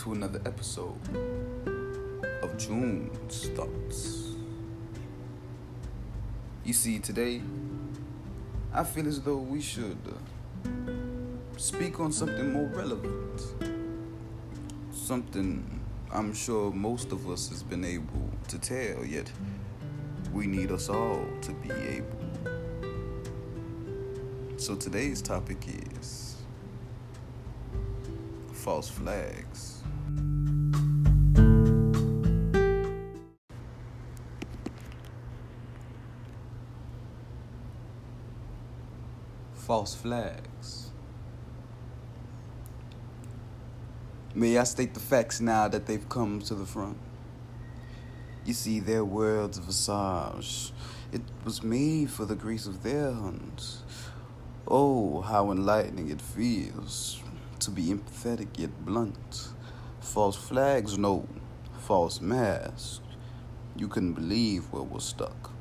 to another episode of June's Thoughts. You see, today, I feel as though we should speak on something more relevant. Something I'm sure most of us has been able to tell, yet we need us all to be able. So today's topic is false flags. False flags. May I state the facts now that they've come to the front? You see, their world's visage, it was made for the grace of their hands. Oh, how enlightening it feels to be empathetic yet blunt. False flags, no. False masks. You couldn't believe where we're stuck.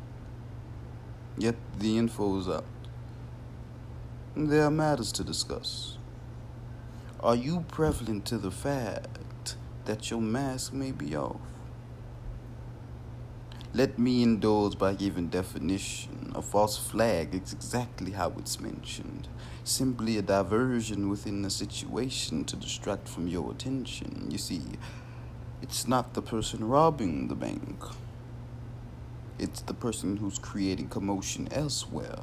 Yet the info's out. There are matters to discuss. Are you prevalent to the fact that your mask may be off? Let me indulge by giving definition. A false flag is exactly how it's mentioned. Simply a diversion within the situation to distract from your attention. You see, it's not the person robbing the bank. It's the person who's creating commotion elsewhere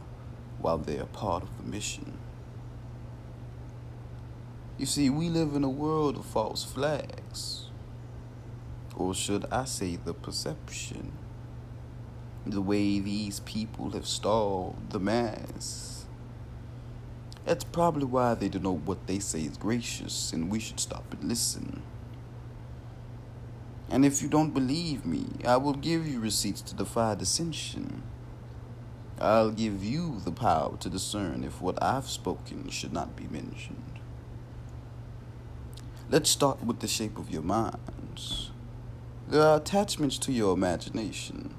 while they're part of the mission. You see, we live in a world of false flags. Or should I say the perception? the way these people have stalled the mass. That's probably why they don't know what they say is gracious, and we should stop and listen. And if you don't believe me, I will give you receipts to defy dissension. I'll give you the power to discern if what I've spoken should not be mentioned. Let's start with the shape of your minds. There are attachments to your imagination.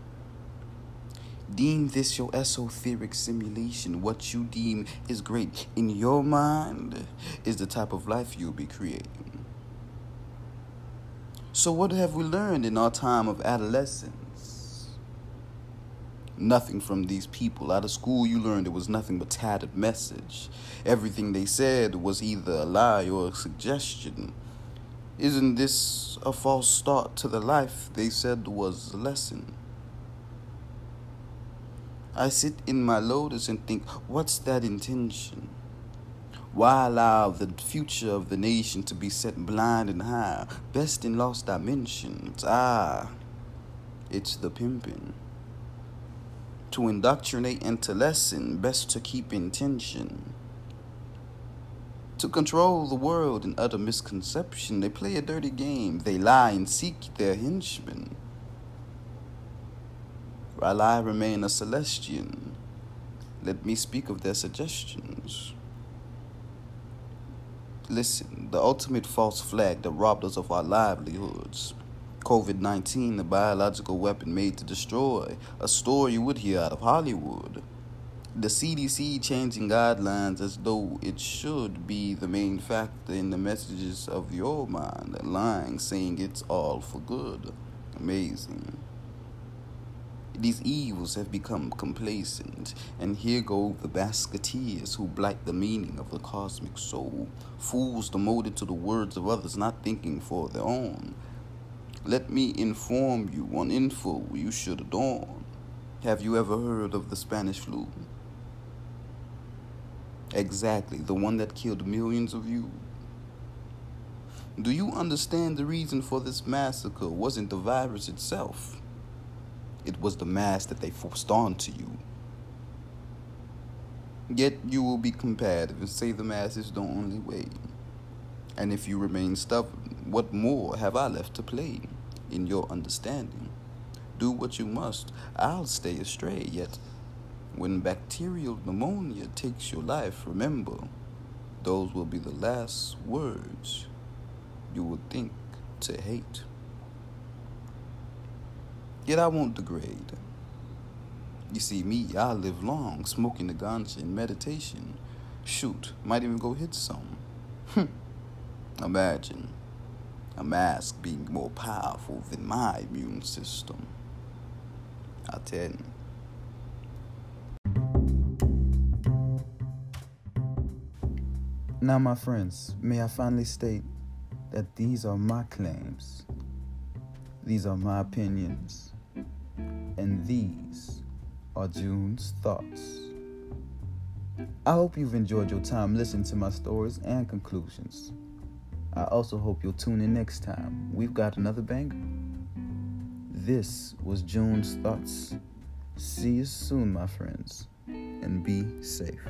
Deem this your esoteric simulation. What you deem is great in your mind is the type of life you'll be creating. So, what have we learned in our time of adolescence? Nothing from these people. Out of school, you learned it was nothing but tattered message. Everything they said was either a lie or a suggestion. Isn't this a false start to the life they said was a lesson? I sit in my lotus and think, what's that intention? Why allow the future of the nation to be set blind and high, best in lost dimensions? Ah, it's the pimping. To indoctrinate and to lessen, best to keep intention. To control the world in utter misconception, they play a dirty game. They lie and seek their henchmen while I remain a Celestian, let me speak of their suggestions. Listen, the ultimate false flag that robbed us of our livelihoods. COVID 19, the biological weapon made to destroy, a story you would hear out of Hollywood. The CDC changing guidelines as though it should be the main factor in the messages of your mind, lying, saying it's all for good. Amazing. These evils have become complacent, and here go the basketeers who blight the meaning of the cosmic soul, fools demoted to the words of others, not thinking for their own. Let me inform you on info you should adorn. Have you ever heard of the Spanish flu? Exactly, the one that killed millions of you. Do you understand the reason for this massacre wasn't the virus itself? It was the mass that they forced onto you. Yet you will be combative and say the mass is the only way. And if you remain stubborn, what more have I left to play in your understanding? Do what you must, I'll stay astray. Yet, when bacterial pneumonia takes your life, remember, those will be the last words you will think to hate. Yet I won't degrade. You see, me, I live long, smoking the ganja in meditation. Shoot, might even go hit some. Imagine. A mask being more powerful than my immune system. I tell you. Now, my friends, may I finally state that these are my claims, these are my opinions, and these are June's thoughts. I hope you've enjoyed your time listening to my stories and conclusions. I also hope you'll tune in next time. We've got another banger. This was June's Thoughts. See you soon, my friends, and be safe.